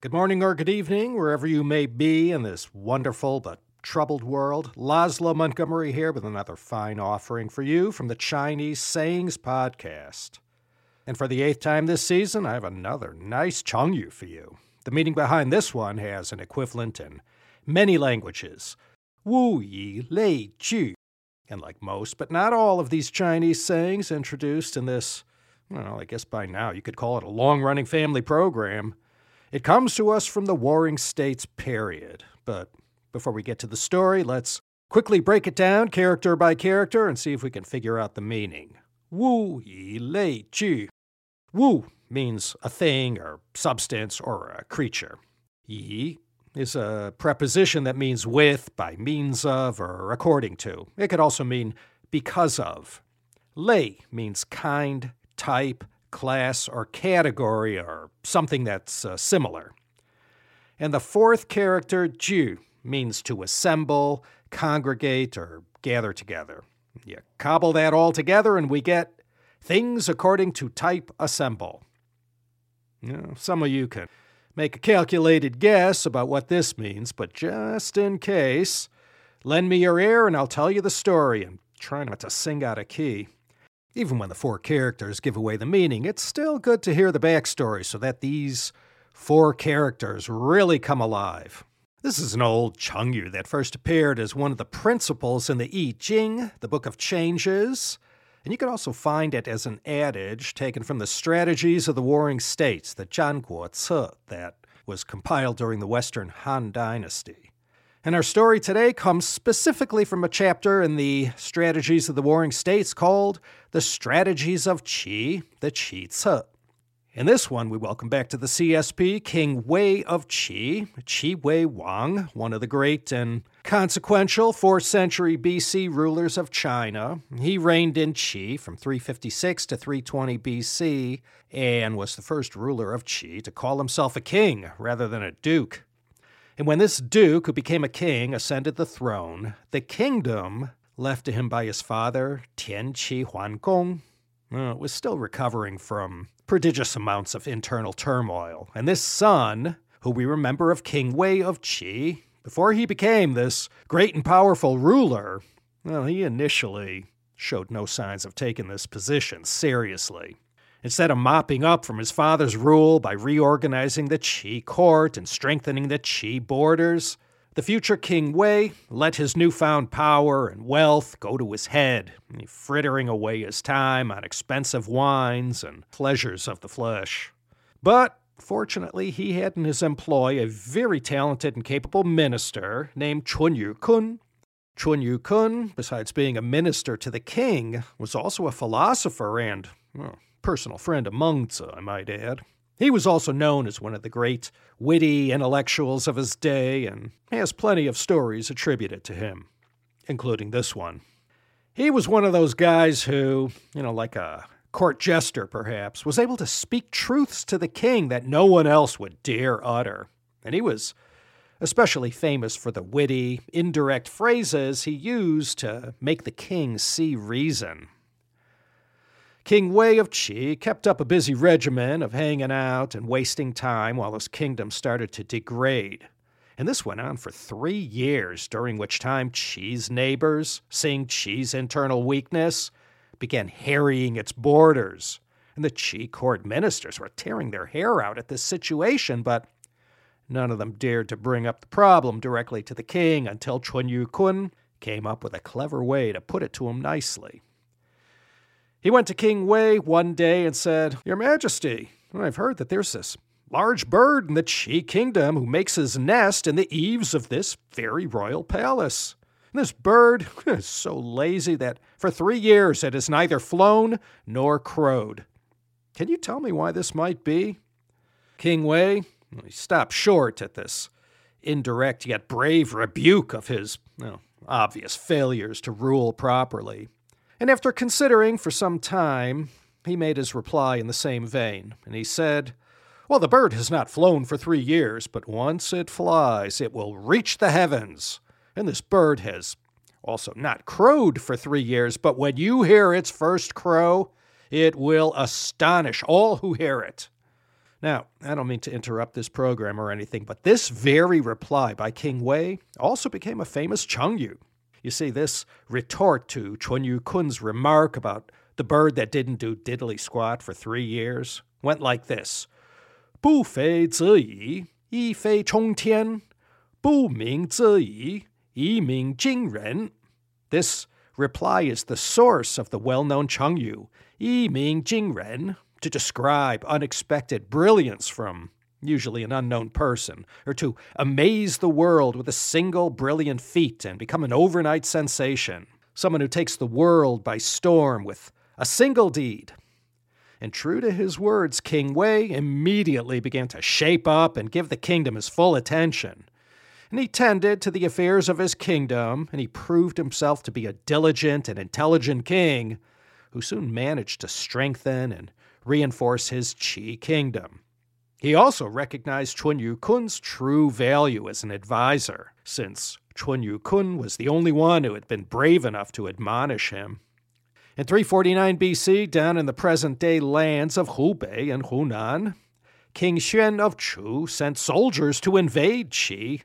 Good morning or good evening, wherever you may be in this wonderful but troubled world. Laszlo Montgomery here with another fine offering for you from the Chinese Sayings Podcast. And for the eighth time this season, I have another nice Chengyu for you. The meaning behind this one has an equivalent in many languages. Wu yi lei ju. And like most, but not all of these Chinese sayings introduced in this, well, I guess by now you could call it a long running family program, it comes to us from the Warring States period. But before we get to the story, let's quickly break it down character by character and see if we can figure out the meaning. Wu yi lei ju. Wu means a thing or substance or a creature. Yi is a preposition that means with, by means of, or according to. It could also mean because of. Lei means kind, type, class, or category, or something that's uh, similar. And the fourth character, ju, means to assemble, congregate, or gather together. You cobble that all together, and we get things according to type assemble. You know, some of you can make a calculated guess about what this means, but just in case, lend me your ear and I'll tell you the story and try not to sing out of key. Even when the four characters give away the meaning, it's still good to hear the backstory so that these four characters really come alive. This is an old Chengyu that first appeared as one of the principles in the I Ching, the Book of Changes, and you can also find it as an adage taken from the Strategies of the Warring States, the Zhanguo Ce, that was compiled during the Western Han Dynasty. And our story today comes specifically from a chapter in the Strategies of the Warring States called The Strategies of Qi, the Qi Ce. In this one, we welcome back to the CSP King Wei of Qi, Qi Wei Wang, one of the great and consequential 4th century BC rulers of China. He reigned in Qi from 356 to 320 BC and was the first ruler of Qi to call himself a king rather than a duke. And when this duke, who became a king, ascended the throne, the kingdom left to him by his father, Tian Qi Huangong, well, uh, it was still recovering from prodigious amounts of internal turmoil. And this son, who we remember of King Wei of Qi, before he became this great and powerful ruler, well, he initially showed no signs of taking this position seriously. Instead of mopping up from his father's rule by reorganizing the Qi court and strengthening the Qi borders, the future King Wei let his newfound power and wealth go to his head, frittering away his time on expensive wines and pleasures of the flesh. But fortunately, he had in his employ a very talented and capable minister named Chun Yu Kun. Chun Yu Kun, besides being a minister to the king, was also a philosopher and well, personal friend of Mengzi, I might add. He was also known as one of the great witty intellectuals of his day and has plenty of stories attributed to him, including this one. He was one of those guys who, you know, like a court jester perhaps, was able to speak truths to the king that no one else would dare utter. And he was especially famous for the witty, indirect phrases he used to make the king see reason. King Wei of Qi kept up a busy regimen of hanging out and wasting time while his kingdom started to degrade. And this went on for three years, during which time Qi's neighbors, seeing Qi's internal weakness, began harrying its borders. And the Qi court ministers were tearing their hair out at this situation, but none of them dared to bring up the problem directly to the king until Chun Yu Kun came up with a clever way to put it to him nicely. He went to King Wei one day and said, Your Majesty, I've heard that there's this large bird in the Qi kingdom who makes his nest in the eaves of this very royal palace. And this bird is so lazy that for three years it has neither flown nor crowed. Can you tell me why this might be? King Wei he stopped short at this indirect yet brave rebuke of his obvious failures to rule properly. And after considering for some time, he made his reply in the same vein, and he said, Well, the bird has not flown for three years, but once it flies, it will reach the heavens. And this bird has also not crowed for three years, but when you hear its first crow, it will astonish all who hear it. Now, I don't mean to interrupt this program or anything, but this very reply by King Wei also became a famous Chengyu. You see, this retort to Chun Yu Kun's remark about the bird that didn't do diddly squat for three years went like this Bu fei zi yi, yi fei chong tian, bu ming zi yi, yi ming jing ren. This reply is the source of the well known Cheng Yu, yi ming jing ren, to describe unexpected brilliance from usually an unknown person, or to amaze the world with a single brilliant feat and become an overnight sensation. Someone who takes the world by storm with a single deed. And true to his words, King Wei immediately began to shape up and give the kingdom his full attention. And he tended to the affairs of his kingdom, and he proved himself to be a diligent and intelligent king who soon managed to strengthen and reinforce his Qi kingdom. He also recognized Chun Yu Kun's true value as an advisor, since Chun Yu Kun was the only one who had been brave enough to admonish him. In 349 BC, down in the present day lands of Hubei and Hunan, King Xuan of Chu sent soldiers to invade Qi.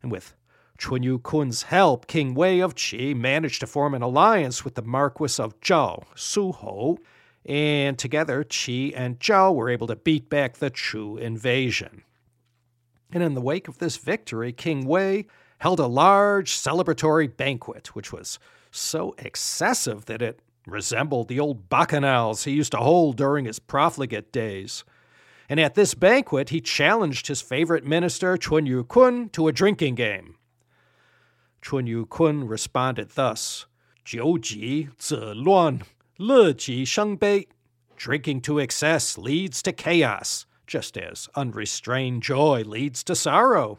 And with Chun Yu Kun's help, King Wei of Qi managed to form an alliance with the Marquis of Zhao, Su Hou, and together Qi and Zhao were able to beat back the Chu invasion. And in the wake of this victory, King Wei held a large celebratory banquet, which was so excessive that it resembled the old bacchanals he used to hold during his profligate days. And at this banquet, he challenged his favorite minister, Chun Yu Kun, to a drinking game. Chun Yu Kun responded thus Jiu Ji Zi Luan, 乱 Bei. Drinking to excess leads to chaos, just as unrestrained joy leads to sorrow.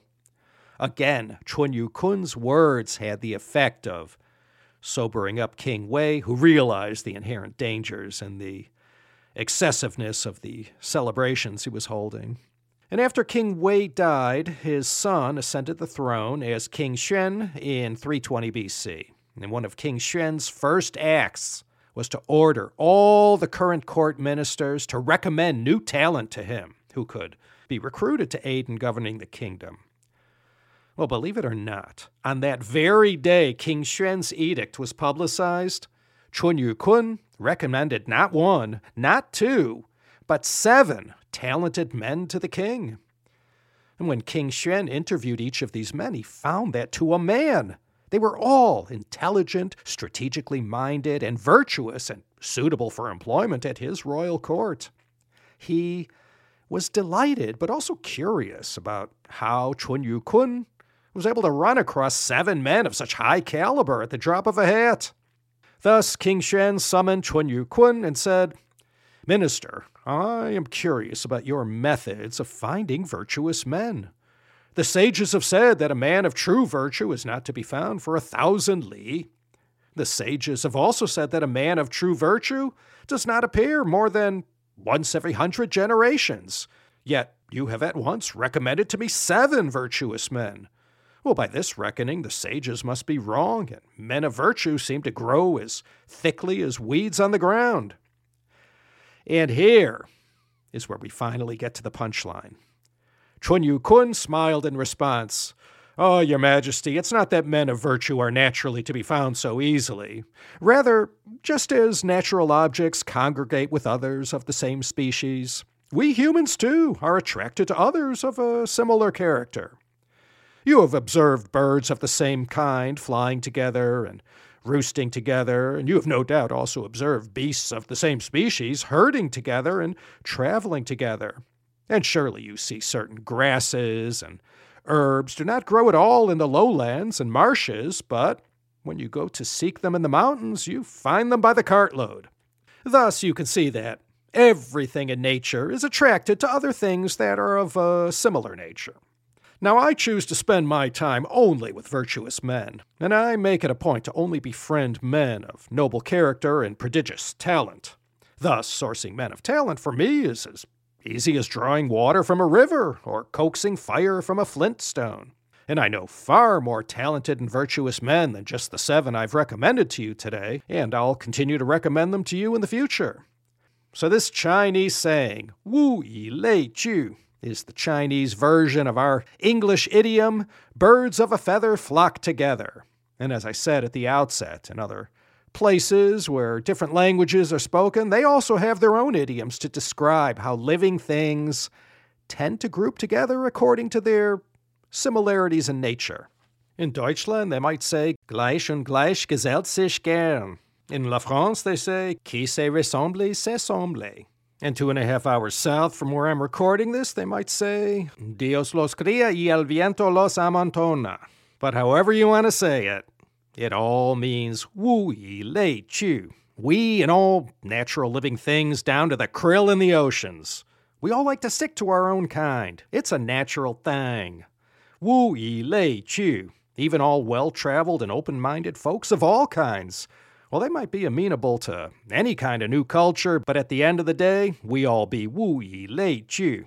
Again, Chun Yu Kun's words had the effect of sobering up King Wei, who realized the inherent dangers and the excessiveness of the celebrations he was holding. And after King Wei died, his son ascended the throne as King Xuan in 320 BC. And one of King Xuan's first acts was to order all the current court ministers to recommend new talent to him who could be recruited to aid in governing the kingdom. Well, believe it or not, on that very day King Xuan's edict was publicized, Chun Yu Kun recommended not one, not two, but seven talented men to the king. And when King Xuan interviewed each of these men, he found that to a man, they were all intelligent, strategically minded, and virtuous, and suitable for employment at his royal court. He was delighted, but also curious about how Chun Yu Kun was able to run across seven men of such high caliber at the drop of a hat. Thus, King Xuan summoned Chun Yu Kun and said, Minister, I am curious about your methods of finding virtuous men. The sages have said that a man of true virtue is not to be found for a thousand li. The sages have also said that a man of true virtue does not appear more than once every hundred generations. Yet you have at once recommended to me seven virtuous men. Well, by this reckoning, the sages must be wrong, and men of virtue seem to grow as thickly as weeds on the ground. And here is where we finally get to the punchline. Chun Yu Kun smiled in response. Oh, Your Majesty, it's not that men of virtue are naturally to be found so easily. Rather, just as natural objects congregate with others of the same species, we humans too are attracted to others of a similar character. You have observed birds of the same kind flying together and roosting together, and you have no doubt also observed beasts of the same species herding together and traveling together. And surely you see certain grasses and herbs do not grow at all in the lowlands and marshes, but when you go to seek them in the mountains, you find them by the cartload. Thus, you can see that everything in nature is attracted to other things that are of a similar nature. Now, I choose to spend my time only with virtuous men, and I make it a point to only befriend men of noble character and prodigious talent. Thus, sourcing men of talent for me is as easy as drawing water from a river or coaxing fire from a flint stone. And I know far more talented and virtuous men than just the seven I've recommended to you today, and I'll continue to recommend them to you in the future. So, this Chinese saying, Wu yi lei ju, is the Chinese version of our English idiom, birds of a feather flock together. And as I said at the outset, in other places where different languages are spoken, they also have their own idioms to describe how living things tend to group together according to their similarities in nature. In Deutschland, they might say gleich und gleich gesellt sich gern. In La France, they say qui se ressemble, s'assemble. And two and a half hours south from where I'm recording this, they might say Dios los cría y el viento los amontona. But however you want to say it, it all means wu yi lei ju. We and all natural living things down to the krill in the oceans. We all like to stick to our own kind. It's a natural thing. Wu yi lei ju. Even all well traveled and open minded folks of all kinds. Well, they might be amenable to any kind of new culture, but at the end of the day, we all be wu yi lei ju.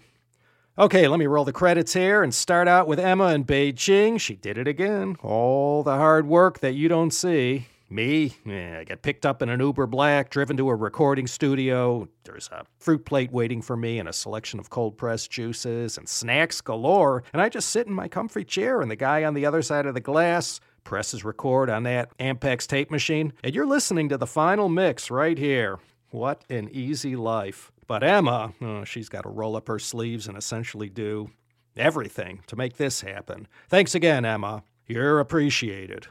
Okay, let me roll the credits here and start out with Emma in Beijing. She did it again. All the hard work that you don't see. Me, eh, I get picked up in an Uber Black, driven to a recording studio. There's a fruit plate waiting for me and a selection of cold pressed juices and snacks galore. And I just sit in my comfy chair, and the guy on the other side of the glass presses record on that Ampex tape machine. And you're listening to the final mix right here. What an easy life. But Emma, oh, she's got to roll up her sleeves and essentially do everything to make this happen. Thanks again, Emma. You're appreciated.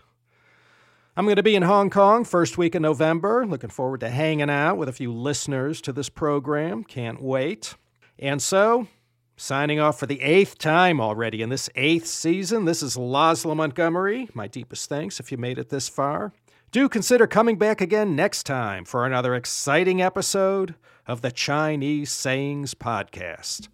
I'm going to be in Hong Kong first week of November. Looking forward to hanging out with a few listeners to this program. Can't wait. And so, signing off for the eighth time already in this eighth season, this is Laszlo Montgomery. My deepest thanks if you made it this far. Do consider coming back again next time for another exciting episode of the Chinese Sayings Podcast.